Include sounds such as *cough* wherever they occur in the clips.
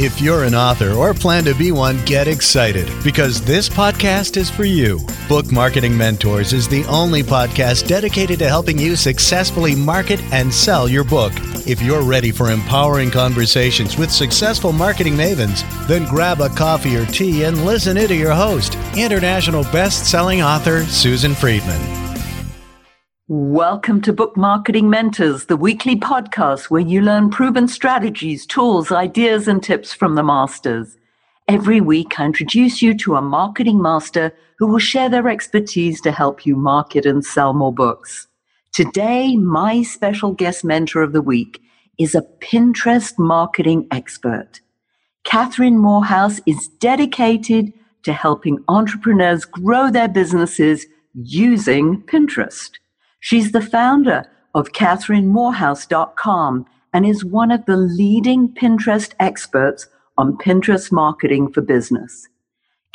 If you're an author or plan to be one, get excited because this podcast is for you. Book Marketing Mentors is the only podcast dedicated to helping you successfully market and sell your book. If you're ready for empowering conversations with successful marketing mavens, then grab a coffee or tea and listen in to your host, international best-selling author Susan Friedman. Welcome to Book Marketing Mentors, the weekly podcast where you learn proven strategies, tools, ideas, and tips from the masters. Every week, I introduce you to a marketing master who will share their expertise to help you market and sell more books. Today, my special guest mentor of the week is a Pinterest marketing expert. Kathryn Moorhouse is dedicated to helping entrepreneurs grow their businesses using Pinterest. She's the founder of KathrynMoorhouse.com and is one of the leading Pinterest experts on Pinterest marketing for business.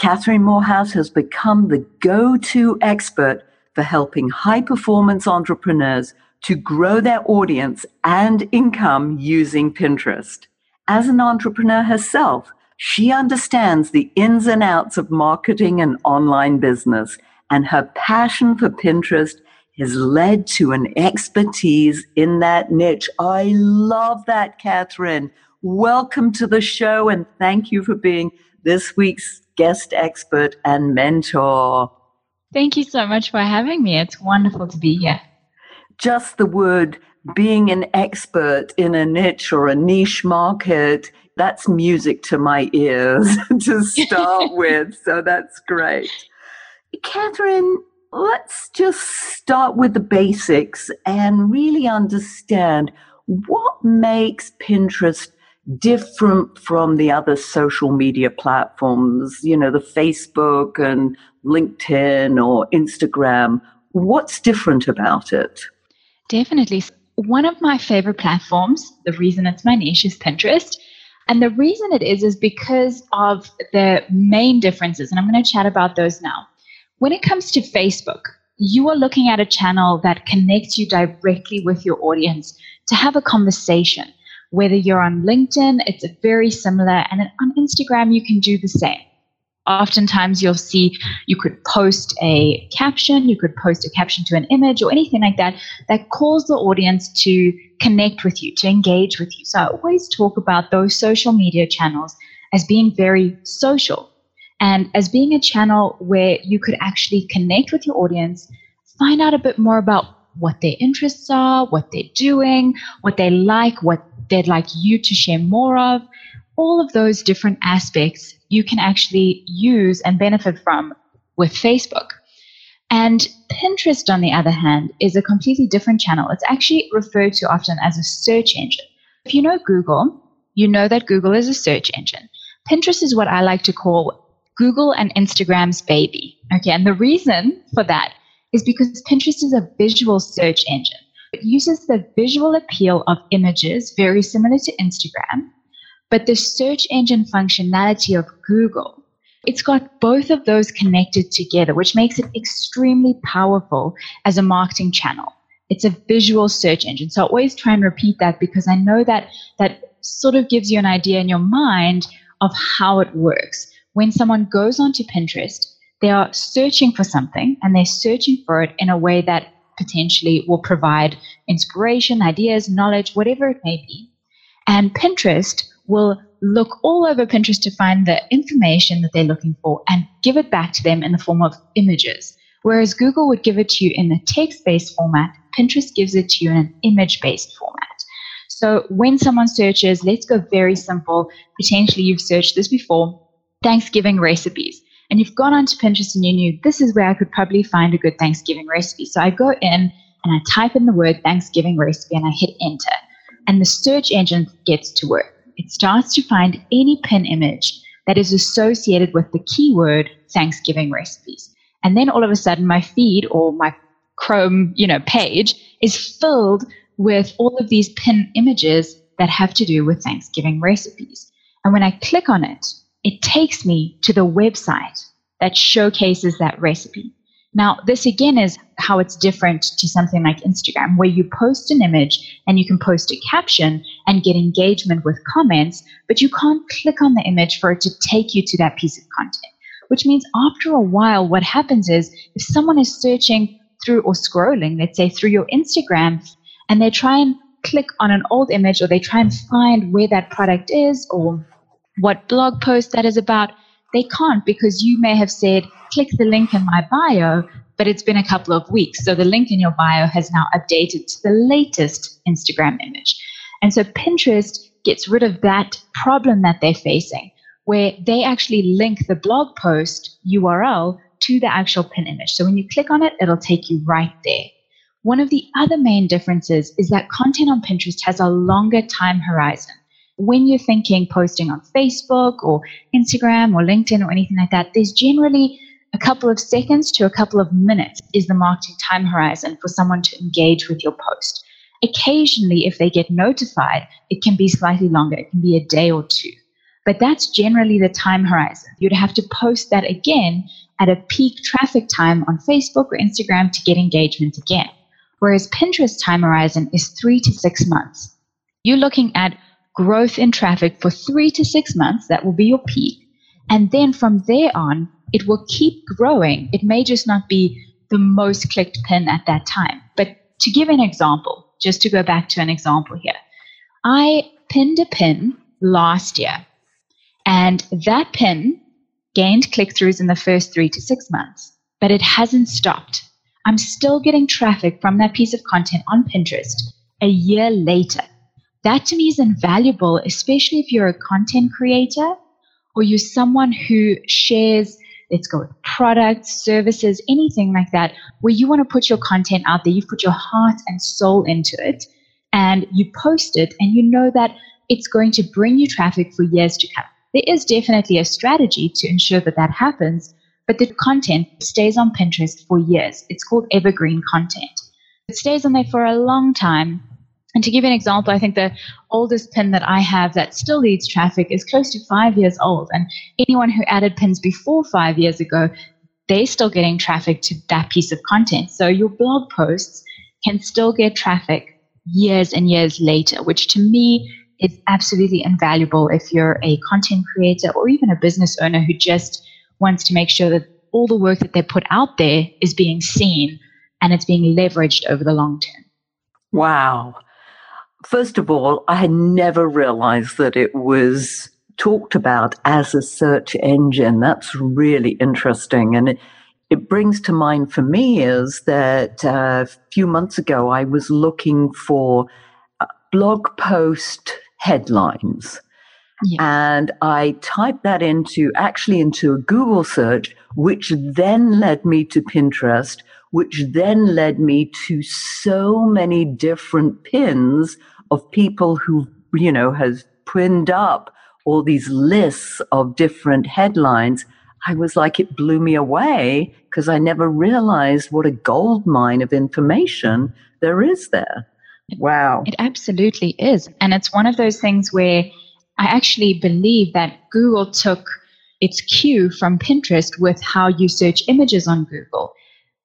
Kathryn Moorhouse has become the go-to expert for helping high performance entrepreneurs to grow their audience and income using Pinterest. As an entrepreneur herself, she understands the ins and outs of marketing and online business, and her passion for Pinterest has led to an expertise in that niche. I love that, Kathryn. Welcome to the show and thank you for being this week's guest expert and mentor. Thank you so much for having me. It's wonderful to be here. Just the word being an expert in a niche or a niche market, that's music to my ears *laughs* to start *laughs* with. So that's great. Kathryn, let's just start with the basics and really understand what makes Pinterest different from the other social media platforms, you know, the Facebook and LinkedIn or Instagram. What's different about it? Definitely. One of my favorite platforms, the reason it's my niche is Pinterest. And the reason it is, is because of the main differences. And I'm going to chat about those now. When it comes to Facebook, you are looking at a channel that connects you directly with your audience to have a conversation. Whether you're on LinkedIn, it's very similar, and on Instagram, you can do the same. Oftentimes, you'll see you could post a caption, you could post a caption to an image or anything like that that calls the audience to connect with you, to engage with you. So, I always talk about those social media channels as being very social and as being a channel where you could actually connect with your audience, find out a bit more about what their interests are, what they're doing, what they like, what they'd like you to share more of. All of those different aspects you can actually use and benefit from with Facebook. And Pinterest, on the other hand, is a completely different channel. It's actually referred to often as a search engine. If you know Google, you know that Google is a search engine. Pinterest is what I like to call Google and Instagram's baby. Okay, and the reason for that is because Pinterest is a visual search engine. It uses the visual appeal of images, very similar to Instagram, but the search engine functionality of Google. It's got both of those connected together, which makes it extremely powerful as a marketing channel. It's a visual search engine. So I always try and repeat that because I know that that sort of gives you an idea in your mind of how it works when someone goes onto Pinterest, they are searching for something and they're searching for it in a way that potentially will provide inspiration, ideas, knowledge, whatever it may be. And Pinterest will look all over Pinterest to find the information that they're looking for and give it back to them in the form of images. Whereas Google would give it to you in a text based format, Pinterest gives it to you in an image based format. So when someone searches, let's go very simple. Potentially you've searched this before Thanksgiving recipes. And you've gone onto Pinterest and you knew this is where I could probably find a good Thanksgiving recipe. So I go in and I type in the word Thanksgiving recipe and I hit enter. And the search engine gets to work. It starts to find any pin image that is associated with the keyword Thanksgiving recipes. And then all of a sudden my feed or my Chrome, you know, page is filled with all of these pin images that have to do with Thanksgiving recipes. And when I click on it, it takes me to the website that showcases that recipe. Now, this again is how it's different to something like Instagram, where you post an image and you can post a caption and get engagement with comments, but you can't click on the image for it to take you to that piece of content. Which means after a while, what happens is if someone is searching through or scrolling, let's say through your Instagram, and they try and click on an old image or they try and find where that product is or what blog post that is about, they can't because you may have said, click the link in my bio, but it's been a couple of weeks. So the link in your bio has now updated to the latest Instagram image. And so Pinterest gets rid of that problem that they're facing, where they actually link the blog post URL to the actual pin image. So when you click on it, it'll take you right there. One of the other main differences is that content on Pinterest has a longer time horizon. When you're thinking posting on Facebook or Instagram or LinkedIn or anything like that, there's generally a couple of seconds to a couple of minutes is the marketing time horizon for someone to engage with your post. Occasionally, if they get notified, it can be slightly longer. It can be a day or two. But that's generally the time horizon. You'd have to post that again at a peak traffic time on Facebook or Instagram to get engagement again whereas Pinterest time horizon is three to six months. You're looking at growth in traffic for three to six months, that will be your peak. And then from there on, it will keep growing. It may just not be the most clicked pin at that time. But to give an example, just to go back to an example here, I pinned a pin last year, and that pin gained click throughs in the first three to six months, but it hasn't stopped. I'm still getting traffic from that piece of content on Pinterest a year later. That to me is invaluable, especially if you're a content creator or you're someone who shares, let's go with products, services, anything like that, where you want to put your content out there. You've put your heart and soul into it and you post it and you know that it's going to bring you traffic for years to come. There is definitely a strategy to ensure that that happens, but the content stays on Pinterest for years. It's called evergreen content. It stays on there for a long time. And to give you an example, I think the oldest pin that I have that still leads traffic is close to five years old. And anyone who added pins before five years ago, they're still getting traffic to that piece of content. So your blog posts can still get traffic years and years later, which to me is absolutely invaluable if you're a content creator or even a business owner who just wants to make sure that all the work that they put out there is being seen and it's being leveraged over the long term. Wow. First of all, I had never realized that it was talked about as a search engine. That's really interesting. And it, it brings to mind for me is that uh, a few months ago, I was looking for uh, blog post headlines yeah. And I typed that into actually into a Google search, which then led me to Pinterest, which then led me to so many different pins of people who, you know, has pinned up all these lists of different headlines. I was like, it blew me away because I never realized what a gold mine of information there is there. Wow. It absolutely is. And it's one of those things where I actually believe that Google took its cue from Pinterest with how you search images on Google.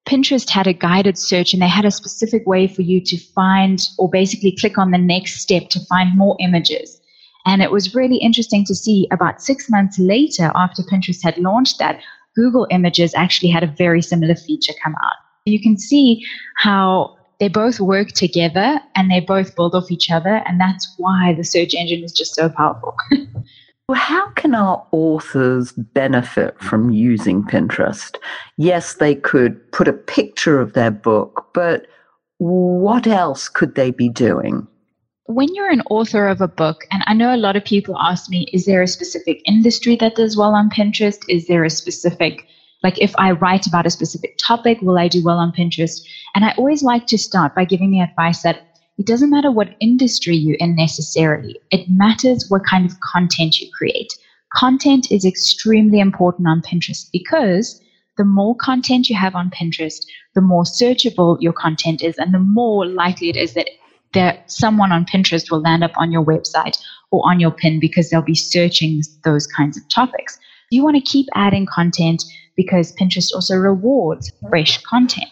Pinterest had a guided search and they had a specific way for you to find or basically click on the next step to find more images. And it was really interesting to see about six months later, after Pinterest had launched that, Google Images actually had a very similar feature come out. You can see how they both work together and they both build off each other. And that's why the search engine is just so powerful. *laughs* How can our authors benefit from using Pinterest? Yes, they could put a picture of their book, but what else could they be doing? When you're an author of a book, and I know a lot of people ask me, is there a specific industry that does well on Pinterest? Is there a specific like if I write about a specific topic, will I do well on Pinterest? And I always like to start by giving the advice that it doesn't matter what industry you're in necessarily. It matters what kind of content you create. Content is extremely important on Pinterest because the more content you have on Pinterest, the more searchable your content is, and the more likely it is that that someone on Pinterest will land up on your website or on your pin because they'll be searching those kinds of topics. You want to keep adding content because Pinterest also rewards fresh content.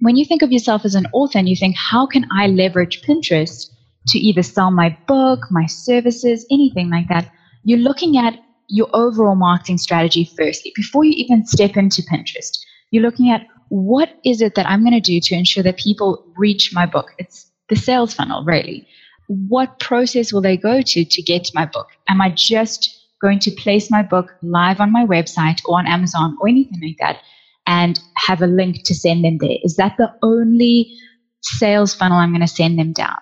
When you think of yourself as an author and you think, how can I leverage Pinterest to either sell my book, my services, anything like that, you're looking at your overall marketing strategy firstly. Before you even step into Pinterest, you're looking at what is it that I'm going to do to ensure that people reach my book? It's the sales funnel, really. What process will they go to to get to my book? Am I just going to place my book live on my website or on Amazon or anything like that and have a link to send them there? Is that the only sales funnel I'm going to send them down?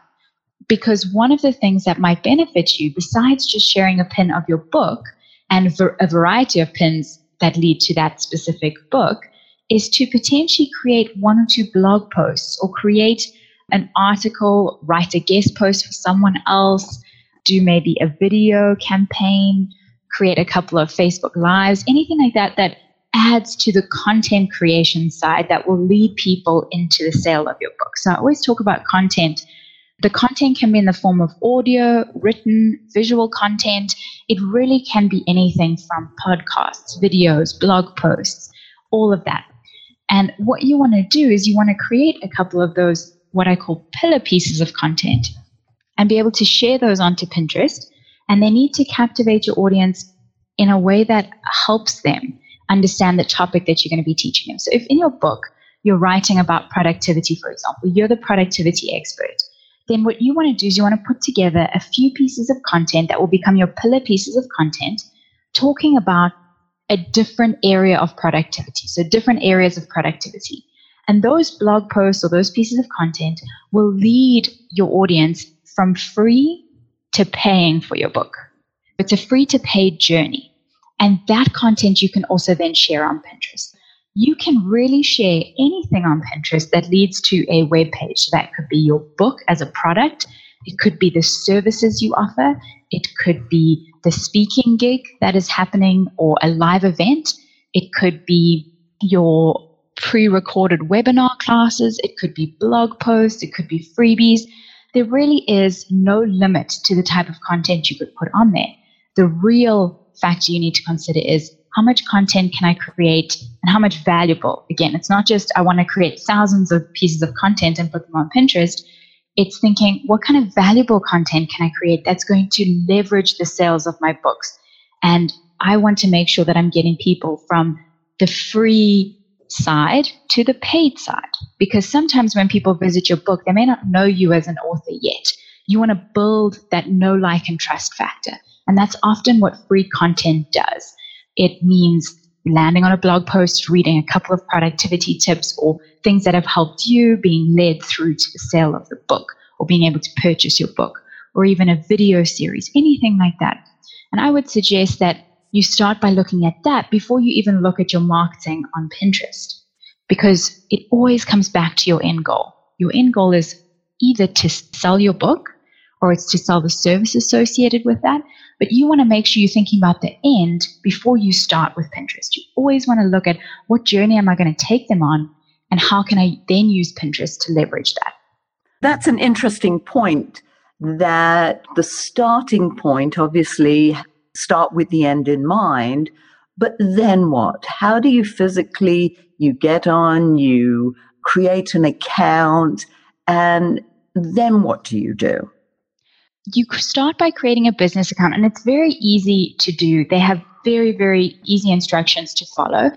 Because one of the things that might benefit you, besides just sharing a pin of your book and a variety of pins that lead to that specific book, is to potentially create one or two blog posts or create an article, write a guest post for someone else, do maybe a video campaign, create a couple of Facebook Lives, anything like that that adds to the content creation side that will lead people into the sale of your book. So I always talk about content. The content can be in the form of audio, written, visual content. It really can be anything from podcasts, videos, blog posts, all of that. And what you want to do is you want to create a couple of those, what I call pillar pieces of content, and be able to share those onto Pinterest. And they need to captivate your audience in a way that helps them understand the topic that you're going to be teaching them. So if in your book, you're writing about productivity, for example, you're the productivity expert, then what you want to do is you want to put together a few pieces of content that will become your pillar pieces of content talking about a different area of productivity. So, different areas of productivity. And those blog posts or those pieces of content will lead your audience from free to paying for your book. It's a free to paid journey. And that content you can also then share on Pinterest. You can really share anything on Pinterest that leads to a web page. So that could be your book as a product. It could be the services you offer. It could be the speaking gig that is happening or a live event. It could be your pre recorded webinar classes. It could be blog posts. It could be freebies. There really is no limit to the type of content you could put on there. The real factor you need to consider is how much content can I create and how much valuable? Again, it's not just I want to create thousands of pieces of content and put them on Pinterest it's thinking what kind of valuable content can I create that's going to leverage the sales of my books? And I want to make sure that I'm getting people from the free side to the paid side. Because sometimes when people visit your book, they may not know you as an author yet. You want to build that know, like, and trust factor. And that's often what free content does. It means landing on a blog post, reading a couple of productivity tips or things that have helped you, being led through to the sale of the book or being able to purchase your book or even a video series, anything like that. And I would suggest that you start by looking at that before you even look at your marketing on Pinterest because it always comes back to your end goal. Your end goal is either to sell your book or it's to sell the service associated with that. But you want to make sure you're thinking about the end before you start with Pinterest. You always want to look at what journey am I going to take them on and how can I then use Pinterest to leverage that. That's an interesting point that the starting point obviously start with the end in mind but then what how do you physically you get on you create an account and then what do you do you start by creating a business account, and it's very easy to do. They have very, very easy instructions to follow.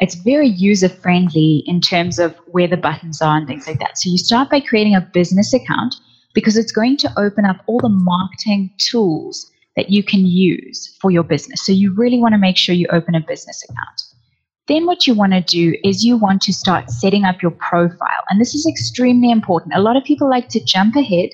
It's very user friendly in terms of where the buttons are and things like that. So you start by creating a business account because it's going to open up all the marketing tools that you can use for your business. So you really want to make sure you open a business account. Then what you want to do is you want to start setting up your profile. And this is extremely important. A lot of people like to jump ahead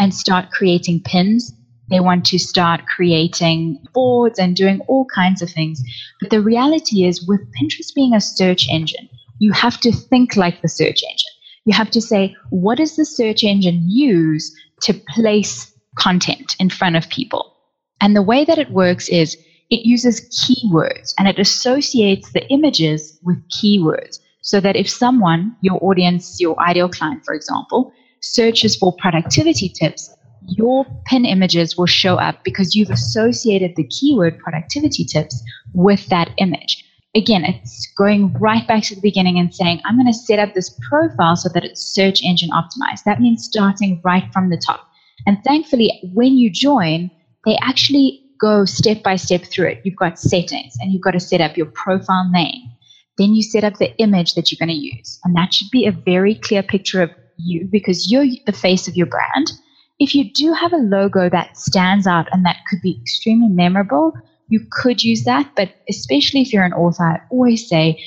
and start creating pins. They want to start creating boards and doing all kinds of things. But the reality is, with Pinterest being a search engine, you have to think like the search engine. You have to say, what does the search engine use to place content in front of people? And the way that it works is it uses keywords and it associates the images with keywords so that if someone, your audience, your ideal client, for example, searches for productivity tips, your pin images will show up because you've associated the keyword productivity tips with that image. again, it's going right back to the beginning and saying, I'm going to set up this profile so that it's search engine optimized. That means starting right from the top. And thankfully, when you join, they actually go step by step through it. You've got settings and you've got to set up your profile name. Then you set up the image that you're going to use. And that should be a very clear picture of you because you're the face of your brand. If you do have a logo that stands out and that could be extremely memorable, you could use that. But especially if you're an author, I always say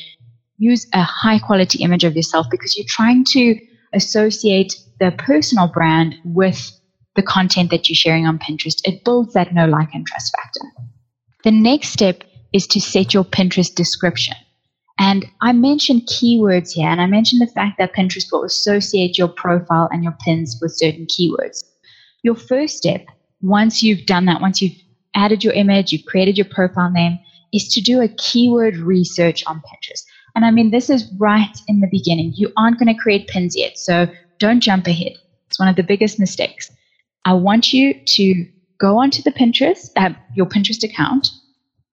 use a high quality image of yourself because you're trying to associate the personal brand with the content that you're sharing on Pinterest. It builds that know, like, and trust factor. The next step is to set your Pinterest description. And I mentioned keywords here, and I mentioned the fact that Pinterest will associate your profile and your pins with certain keywords. Your first step, once you've done that, once you've added your image, you've created your profile name, is to do a keyword research on Pinterest. And I mean, this is right in the beginning. You aren't going to create pins yet, so don't jump ahead. It's one of the biggest mistakes. I want you to go onto the Pinterest, uh, your Pinterest account,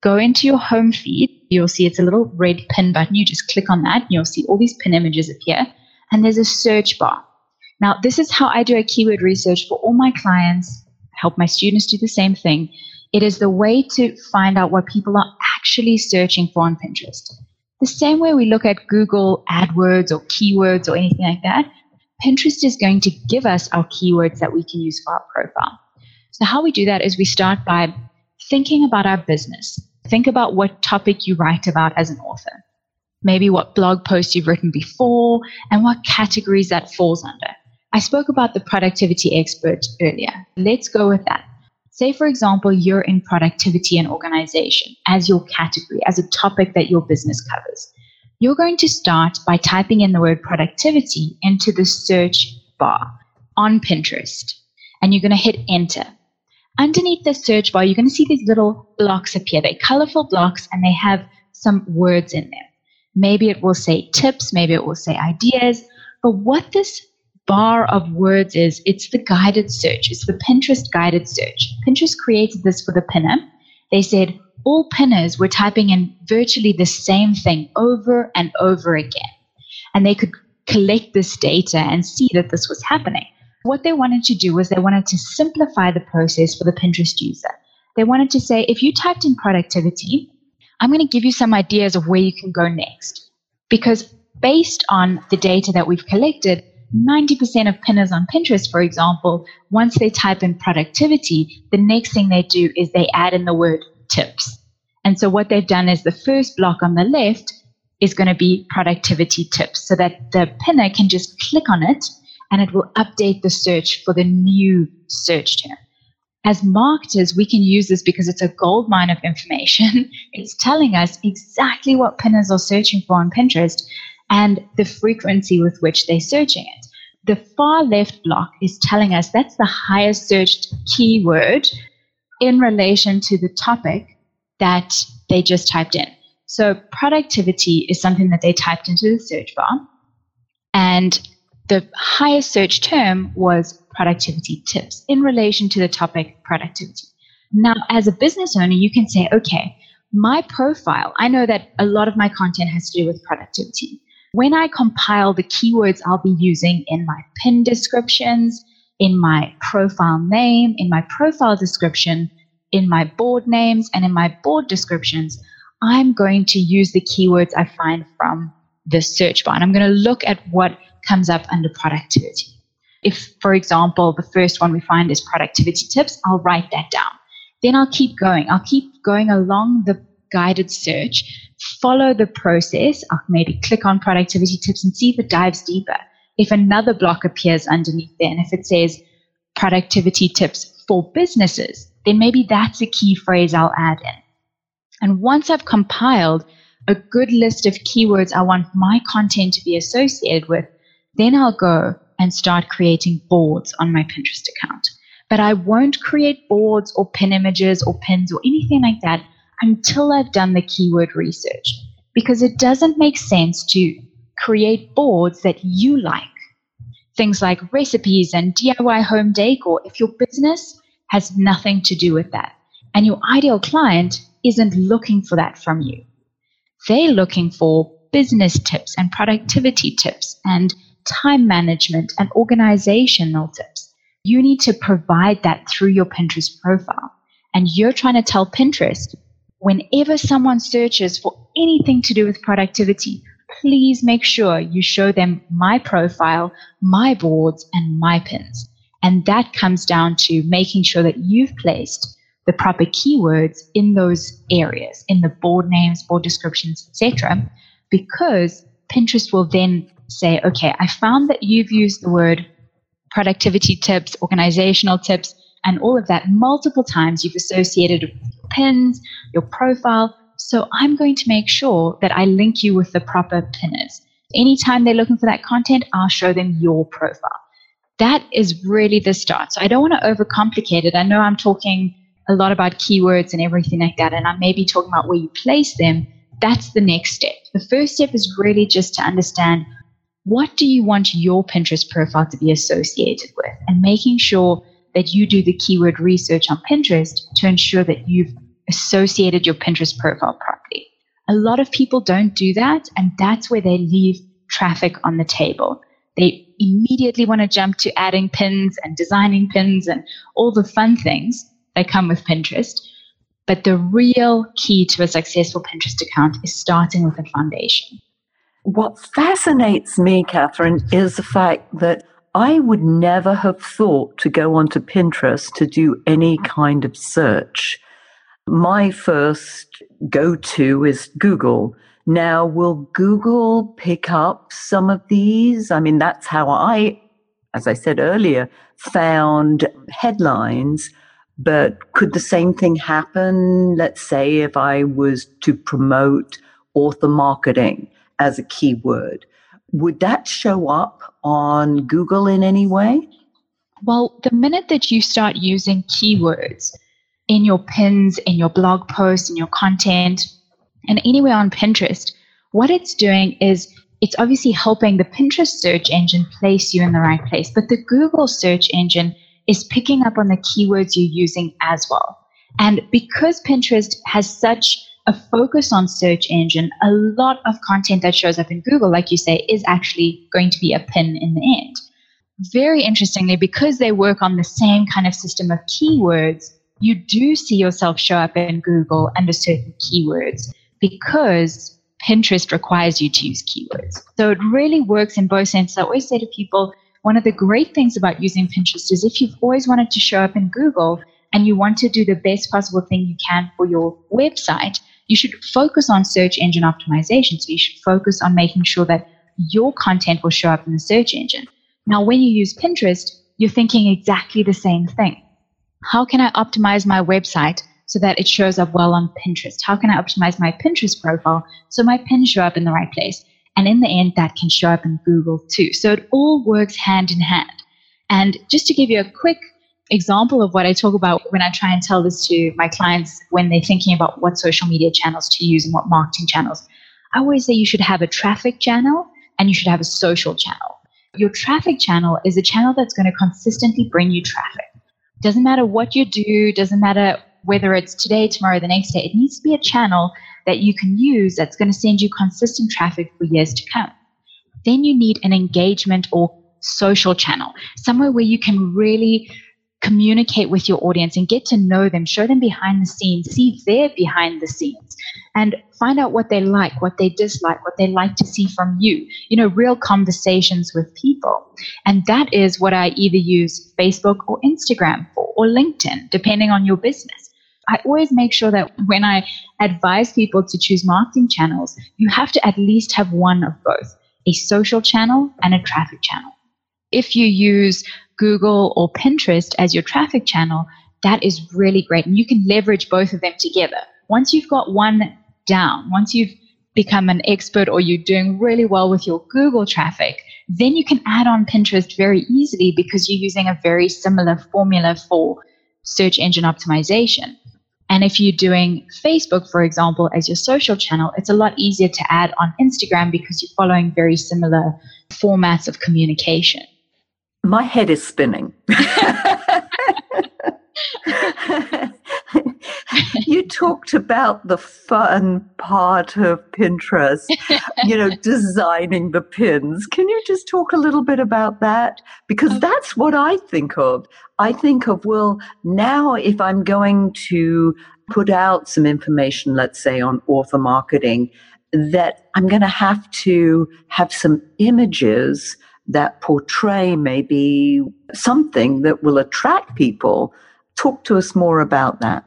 go into your home feed. You'll see it's a little red pin button. You just click on that, and you'll see all these pin images appear. And there's a search bar. Now, this is how I do a keyword research for all my clients, help my students do the same thing. It is the way to find out what people are actually searching for on Pinterest. The same way we look at Google AdWords or keywords or anything like that, Pinterest is going to give us our keywords that we can use for our profile. So, how we do that is we start by thinking about our business. Think about what topic you write about as an author, maybe what blog posts you've written before, and what categories that falls under. I spoke about the productivity expert earlier. Let's go with that. Say, for example, you're in productivity and organization as your category, as a topic that your business covers you're going to start by typing in the word productivity into the search bar on Pinterest. And you're going to hit enter. Underneath the search bar, you're going to see these little blocks appear. They're colorful blocks and they have some words in them. Maybe it will say tips, maybe it will say ideas. But what this bar of words is, it's the guided search. It's the Pinterest guided search. Pinterest created this for the pinner. They said, all pinners were typing in virtually the same thing over and over again. And they could collect this data and see that this was happening. What they wanted to do was they wanted to simplify the process for the Pinterest user. They wanted to say, if you typed in productivity, I'm going to give you some ideas of where you can go next. Because based on the data that we've collected, 90% of pinners on Pinterest, for example, once they type in productivity, the next thing they do is they add in the word tips. And so what they've done is the first block on the left is going to be productivity tips so that the pinner can just click on it and it will update the search for the new search term. As marketers, we can use this because it's a gold mine of information. *laughs* it's telling us exactly what pinners are searching for on Pinterest and the frequency with which they're searching it. The far left block is telling us that's the highest searched keyword in relation to the topic that they just typed in. So productivity is something that they typed into the search bar. And the highest search term was productivity tips in relation to the topic productivity. Now, as a business owner, you can say, okay, my profile, I know that a lot of my content has to do with productivity. When I compile the keywords I'll be using in my pin descriptions, in my profile name, in my profile description, in my board names, and in my board descriptions, I'm going to use the keywords I find from the search bar. And I'm going to look at what comes up under productivity. If, for example, the first one we find is productivity tips, I'll write that down. Then I'll keep going. I'll keep going along the guided search, follow the process. I'll maybe click on productivity tips and see if it dives deeper. If another block appears underneath there, and if it says productivity tips for businesses, then maybe that's a key phrase I'll add in. And once I've compiled a good list of keywords I want my content to be associated with, then I'll go and start creating boards on my Pinterest account. But I won't create boards or pin images or pins or anything like that until I've done the keyword research because it doesn't make sense to create boards that you like. Things like recipes and DIY home decor. If your business has nothing to do with that, and your ideal client isn't looking for that from you, they're looking for business tips and productivity tips and time management and organizational tips. You need to provide that through your Pinterest profile. And you're trying to tell Pinterest whenever someone searches for anything to do with productivity, please make sure you show them my profile, my boards, and my pins. And that comes down to making sure that you've placed the proper keywords in those areas, in the board names, board descriptions, etc. Because Pinterest will then say, okay, I found that you've used the word productivity tips, organizational tips, and all of that multiple times. You've associated pins, your profile. So I'm going to make sure that I link you with the proper pinners. Anytime they're looking for that content, I'll show them your profile. That is really the start. So I don't want to overcomplicate it. I know I'm talking a lot about keywords and everything like that, and I may be talking about where you place them. That's the next step. The first step is really just to understand what do you want your Pinterest profile to be associated with and making sure that you do the keyword research on Pinterest to ensure that you've associated your Pinterest profile properly. A lot of people don't do that, and that's where they leave traffic on the table. They immediately want to jump to adding pins and designing pins and all the fun things that come with Pinterest. But the real key to a successful Pinterest account is starting with a foundation. What fascinates me, Kathryn, is the fact that I would never have thought to go onto Pinterest to do any kind of search. My first go to is Google. Now, will Google pick up some of these? I mean, that's how I, as I said earlier, found headlines. But could the same thing happen, let's say, if I was to promote author marketing? As a keyword. Would that show up on Google in any way? Well, the minute that you start using keywords in your pins, in your blog posts, in your content, and anywhere on Pinterest, what it's doing is it's obviously helping the Pinterest search engine place you in the right place, but the Google search engine is picking up on the keywords you're using as well. And because Pinterest has such a focus on search engine, a lot of content that shows up in Google, like you say, is actually going to be a pin in the end. Very interestingly, because they work on the same kind of system of keywords, you do see yourself show up in Google under certain keywords because Pinterest requires you to use keywords. So it really works in both senses. I always say to people, one of the great things about using Pinterest is if you've always wanted to show up in Google and you want to do the best possible thing you can for your website, you should focus on search engine optimization. So you should focus on making sure that your content will show up in the search engine. Now, when you use Pinterest, you're thinking exactly the same thing. How can I optimize my website so that it shows up well on Pinterest? How can I optimize my Pinterest profile so my pins show up in the right place? And in the end, that can show up in Google too. So it all works hand in hand. And just to give you a quick example of what I talk about when I try and tell this to my clients when they're thinking about what social media channels to use and what marketing channels. I always say you should have a traffic channel and you should have a social channel. Your traffic channel is a channel that's going to consistently bring you traffic. Doesn't matter what you do, doesn't matter whether it's today, tomorrow, the next day. It needs to be a channel that you can use that's going to send you consistent traffic for years to come. Then you need an engagement or social channel, somewhere where you can really communicate with your audience and get to know them, show them behind the scenes, see their behind the scenes, and find out what they like, what they dislike, what they like to see from you. You know, real conversations with people. And that is what I either use Facebook or Instagram for, or LinkedIn, depending on your business. I always make sure that when I advise people to choose marketing channels, you have to at least have one of both a social channel and a traffic channel. If you use Google or Pinterest as your traffic channel, that is really great. And you can leverage both of them together. Once you've got one down, once you've become an expert or you're doing really well with your Google traffic, then you can add on Pinterest very easily because you're using a very similar formula for search engine optimization. And if you're doing Facebook, for example, as your social channel, it's a lot easier to add on Instagram because you're following very similar formats of communication. My head is spinning. *laughs* you talked about the fun part of Pinterest, you know, *laughs* designing the pins. Can you just talk a little bit about that? Because that's what I think of. I think of, well, now if I'm going to put out some information, let's say on author marketing, that I'm going to have to have some images that portray maybe something that will attract people. Talk to us more about that.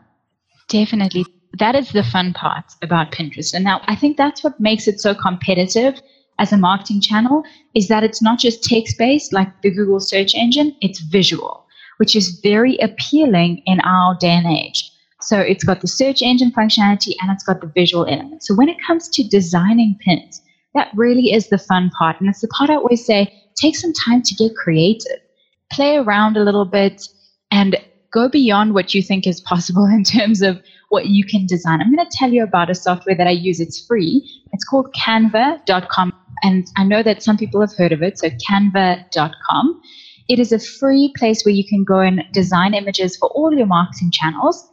Definitely. That is the fun part about Pinterest. And now I think that's what makes it so competitive as a marketing channel is that it's not just text based like the Google search engine, it's visual, which is very appealing in our day and age. So it's got the search engine functionality and it's got the visual element. So when it comes to designing pins, that really is the fun part. And it's the part I always say take some time to get creative, play around a little bit, and go beyond what you think is possible *laughs* in terms of what you can design. I'm going to tell you about a software that I use. It's free. It's called canva.com. And I know that some people have heard of it. So canva.com. It is a free place where you can go and design images for all your marketing channels.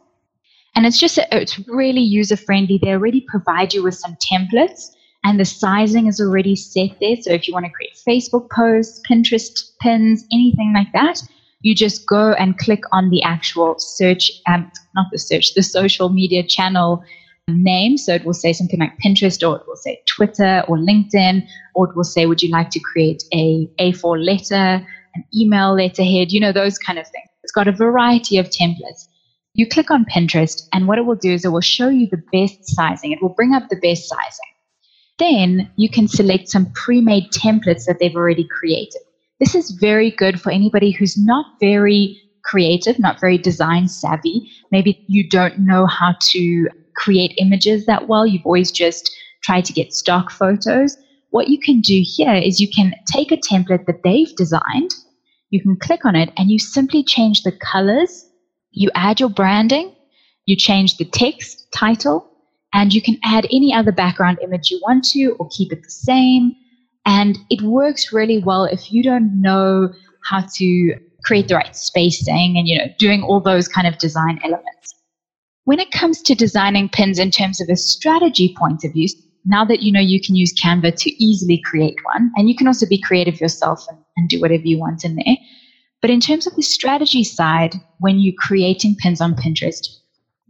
And it's just, a, it's really user friendly. They already provide you with some templates and the sizing is already set there. So if you want to create Facebook posts, Pinterest pins, anything like that, you just go and click on the actual search, um, not the search, the social media channel name. So it will say something like Pinterest, or it will say Twitter or LinkedIn, or it will say, Would you like to create a A4 letter, an email letterhead, you know, those kind of things. It's got a variety of templates. You click on Pinterest, and what it will do is it will show you the best sizing. It will bring up the best sizing. Then you can select some pre made templates that they've already created. This is very good for anybody who's not very creative, not very design savvy. Maybe you don't know how to create images that well. You've always just tried to get stock photos. What you can do here is you can take a template that they've designed, you can click on it, and you simply change the colors. You add your branding, you change the text, title, and you can add any other background image you want to or keep it the same. And it works really well if you don't know how to create the right spacing and, you know, doing all those kind of design elements. When it comes to designing pins in terms of a strategy point of view, now that you know you can use Canva to easily create one, and you can also be creative yourself and, and do whatever you want in there. But in terms of the strategy side, when you're creating pins on Pinterest,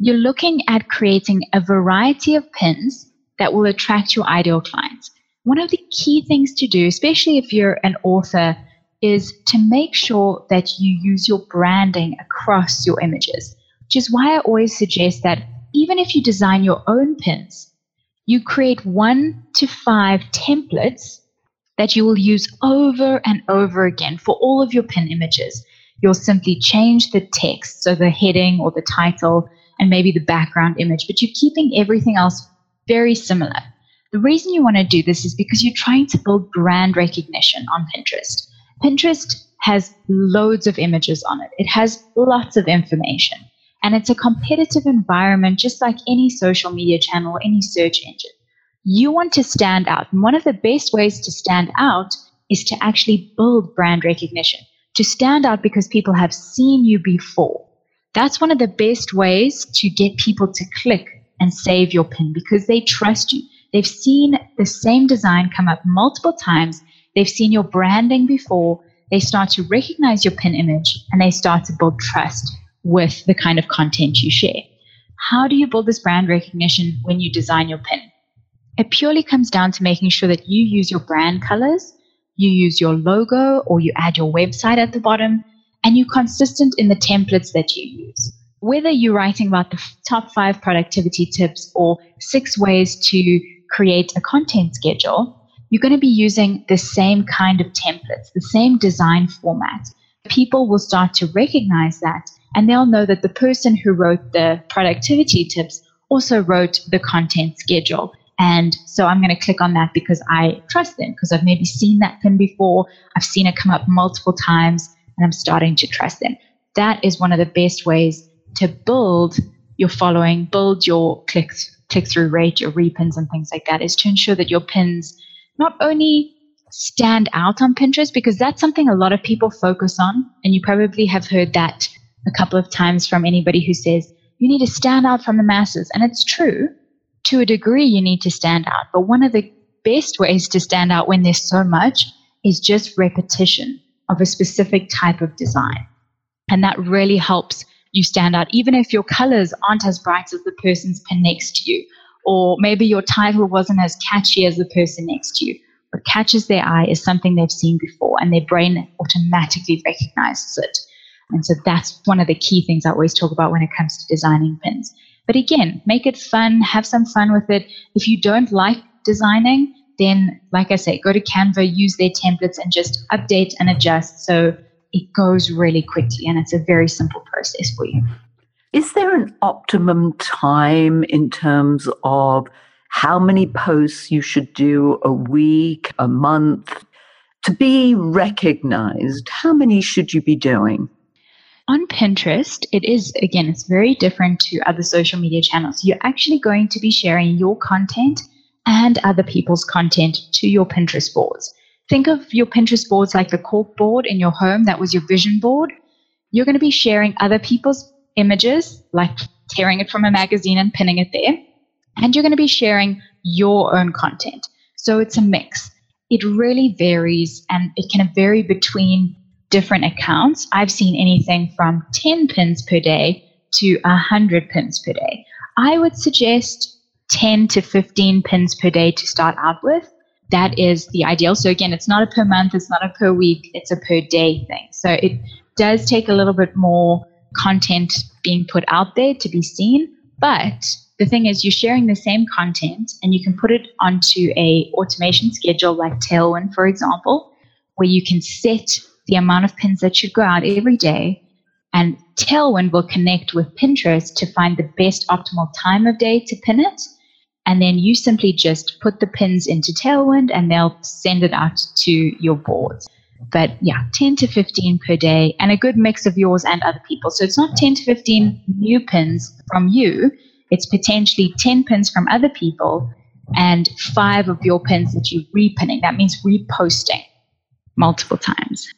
you're looking at creating a variety of pins that will attract your ideal clients one of the key things to do, especially if you're an author, is to make sure that you use your branding across your images, which is why I always suggest that even if you design your own pins, you create one to five templates that you will use over and over again for all of your pin images. You'll simply change the text, so the heading or the title, and maybe the background image, but you're keeping everything else very similar. The reason you want to do this is because you're trying to build brand recognition on Pinterest. Pinterest has loads of images on it, it has lots of information, and it's a competitive environment just like any social media channel or any search engine. You want to stand out. And one of the best ways to stand out is to actually build brand recognition, to stand out because people have seen you before. That's one of the best ways to get people to click and save your pin because they trust you. They've seen the same design come up multiple times. They've seen your branding before. They start to recognize your pin image and they start to build trust with the kind of content you share. How do you build this brand recognition when you design your pin? It purely comes down to making sure that you use your brand colors, you use your logo, or you add your website at the bottom, and you're consistent in the templates that you use whether you're writing about the top five productivity tips or six ways to create a content schedule, you're going to be using the same kind of templates, the same design format. People will start to recognize that and they'll know that the person who wrote the productivity tips also wrote the content schedule. And so I'm going to click on that because I trust them because I've maybe seen that pin before. I've seen it come up multiple times and I'm starting to trust them. That is one of the best ways to build your following, build your clicks click through rate, your repins, and things like that is to ensure that your pins not only stand out on Pinterest, because that's something a lot of people focus on. And you probably have heard that a couple of times from anybody who says, you need to stand out from the masses. And it's true. To a degree, you need to stand out. But one of the best ways to stand out when there's so much is just repetition of a specific type of design. And that really helps you stand out, even if your colors aren't as bright as the person's pin next to you, or maybe your title wasn't as catchy as the person next to you. What catches their eye is something they've seen before, and their brain automatically recognizes it. And so that's one of the key things I always talk about when it comes to designing pins. But again, make it fun, have some fun with it. If you don't like designing, then, like I say, go to Canva, use their templates, and just update and adjust so it goes really quickly. And it's a very simple process for you. Is there an optimum time in terms of how many posts you should do a week, a month? To be recognized, how many should you be doing? On Pinterest, it is, again, it's very different to other social media channels. You're actually going to be sharing your content and other people's content to your Pinterest boards. Think of your Pinterest boards like the cork board in your home that was your vision board. You're going to be sharing other people's images, like tearing it from a magazine and pinning it there. And you're going to be sharing your own content. So it's a mix. It really varies and it can vary between different accounts. I've seen anything from 10 pins per day to 100 pins per day. I would suggest 10 to 15 pins per day to start out with. That is the ideal. So, again, it's not a per month, it's not a per week, it's a per day thing. So, it does take a little bit more content being put out there to be seen. But the thing is, you're sharing the same content and you can put it onto a automation schedule like Tailwind, for example, where you can set the amount of pins that should go out every day. And Tailwind will connect with Pinterest to find the best optimal time of day to pin it. And then you simply just put the pins into Tailwind and they'll send it out to your boards. But yeah, 10 to 15 per day and a good mix of yours and other people. So it's not 10 to 15 new pins from you, it's potentially 10 pins from other people and five of your pins that you're repinning. That means reposting multiple times.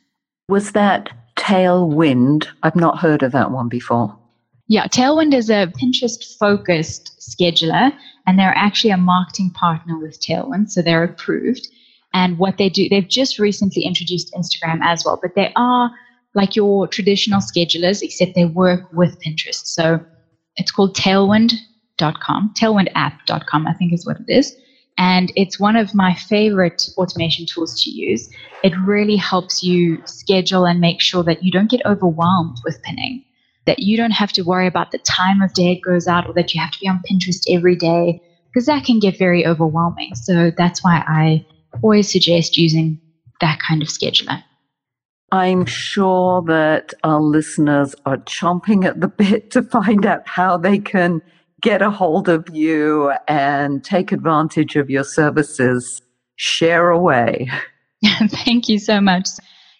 Was that Tailwind? I've not heard of that one before. Yeah, Tailwind is a Pinterest focused scheduler, and they're actually a marketing partner with Tailwind, so they're approved. And what they do, they've just recently introduced Instagram as well, but they are like your traditional schedulers, except they work with Pinterest. So it's called tailwind.com, tailwindapp.com, I think is what it is. And it's one of my favorite automation tools to use. It really helps you schedule and make sure that you don't get overwhelmed with pinning, that you don't have to worry about the time of day it goes out or that you have to be on Pinterest every day, because that can get very overwhelming. So that's why I always suggest using that kind of scheduler. I'm sure that our listeners are chomping at the *laughs* bit to find out how they can get a hold of you and take advantage of your services. Share away. *laughs* Thank you so much.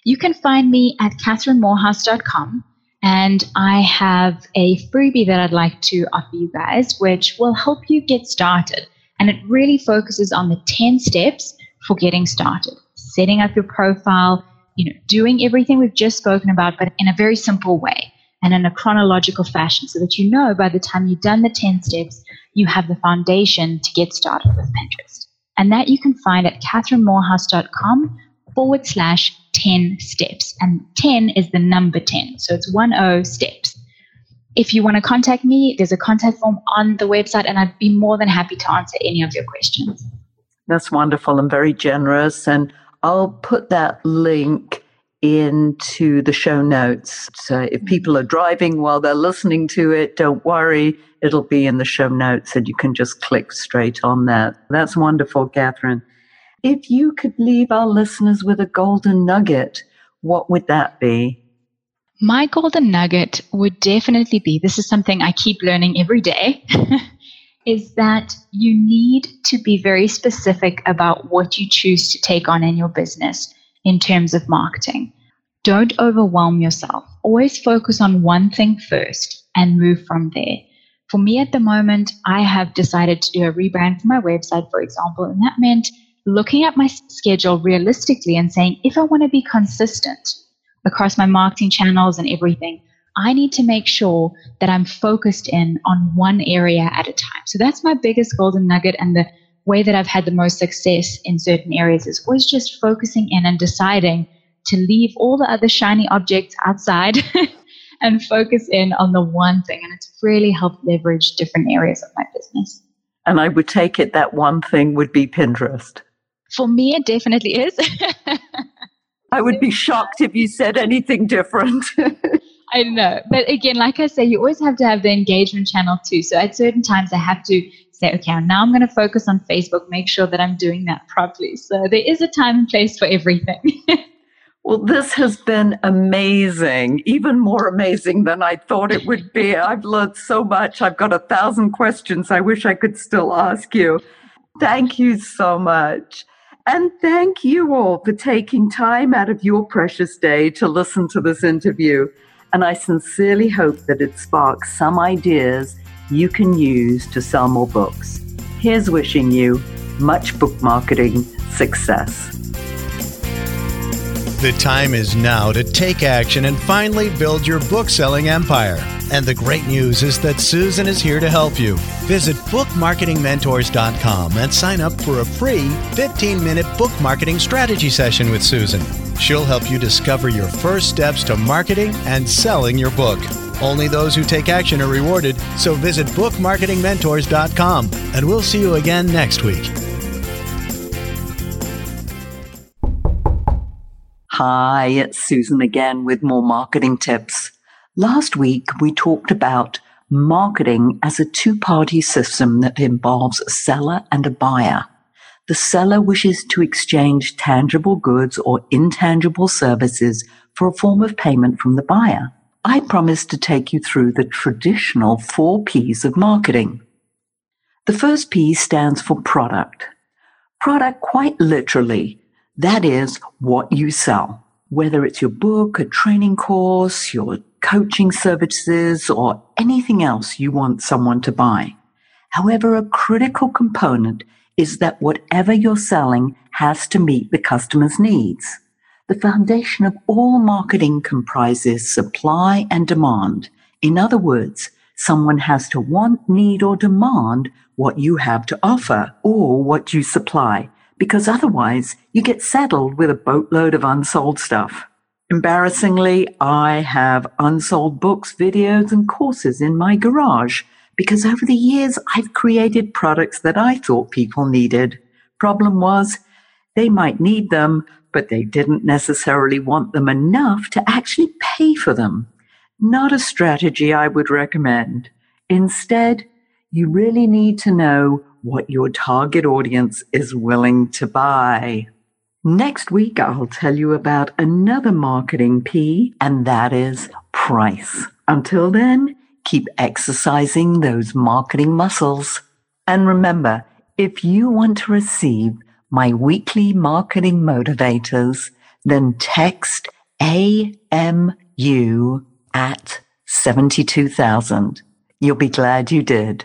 You can find me at KathrynMoorhouse.com. And I have a freebie that I'd like to offer you guys, which will help you get started. And it really focuses on the 10 steps for getting started, setting up your profile, you know, doing everything we've just spoken about, but in a very simple way and in a chronological fashion so that you know by the time you've done the 10 steps, you have the foundation to get started with Pinterest. And that you can find at KathrynMoorhouse.com forward slash 10 steps. And 10 is the number 10. So it's 10 steps. If you want to contact me, there's a contact form on the website, and I'd be more than happy to answer any of your questions. That's wonderful and very generous. And I'll put that link into the show notes. So if mm-hmm. people are driving while they're listening to it, don't worry. It'll be in the show notes and you can just click straight on that. That's wonderful, Kathryn. If you could leave our listeners with a golden nugget, what would that be? My golden nugget would definitely be this is something I keep learning every day. *laughs* is that you need to be very specific about what you choose to take on in your business in terms of marketing. Don't overwhelm yourself. Always focus on one thing first and move from there. For me at the moment, I have decided to do a rebrand for my website, for example, and that meant looking at my schedule realistically and saying, if I want to be consistent across my marketing channels and everything, I need to make sure that I'm focused in on one area at a time. So that's my biggest golden nugget. And the way that I've had the most success in certain areas is always just focusing in and deciding to leave all the other shiny objects outside *laughs* and focus in on the one thing. And it's really helped leverage different areas of my business. And I would take it that one thing would be Pinterest. For me, it definitely is. I would be shocked if you said anything different. *laughs* I know. But again, like I say, you always have to have the engagement channel too. So at certain times, I have to say, okay, now I'm going to focus on Facebook, make sure that I'm doing that properly. So there is a time and place for everything. *laughs* well, this has been amazing, even more amazing than I thought it would be. *laughs* I've learned so much. I've got a thousand questions I wish I could still ask you. Thank you so much. And thank you all for taking time out of your precious day to listen to this interview. And I sincerely hope that it sparks some ideas you can use to sell more books. Here's wishing you much book marketing success. The time is now to take action and finally build your book selling empire. And the great news is that Susan is here to help you. Visit bookmarketingmentors.com and sign up for a free 15 minute book marketing strategy session with Susan. She'll help you discover your first steps to marketing and selling your book. Only those who take action are rewarded, so visit bookmarketingmentors.com and we'll see you again next week. Hi, it's Susan again with more marketing tips. Last week, we talked about marketing as a two party system that involves a seller and a buyer. The seller wishes to exchange tangible goods or intangible services for a form of payment from the buyer. I promised to take you through the traditional four P's of marketing. The first P stands for product. Product, quite literally, that is what you sell. Whether it's your book, a training course, your coaching services, or anything else you want someone to buy. However, a critical component is that whatever you're selling has to meet the customer's needs. The foundation of all marketing comprises supply and demand. In other words, someone has to want, need, or demand what you have to offer or what you supply, because otherwise you get saddled with a boatload of unsold stuff. Embarrassingly, I have unsold books, videos, and courses in my garage because over the years I've created products that I thought people needed. Problem was, they might need them, but they didn't necessarily want them enough to actually pay for them. Not a strategy I would recommend. Instead, you really need to know what your target audience is willing to buy. Next week, I'll tell you about another marketing P, and that is price. Until then, keep exercising those marketing muscles. And remember, if you want to receive my weekly marketing motivators, then text AMU at 72,000. You'll be glad you did.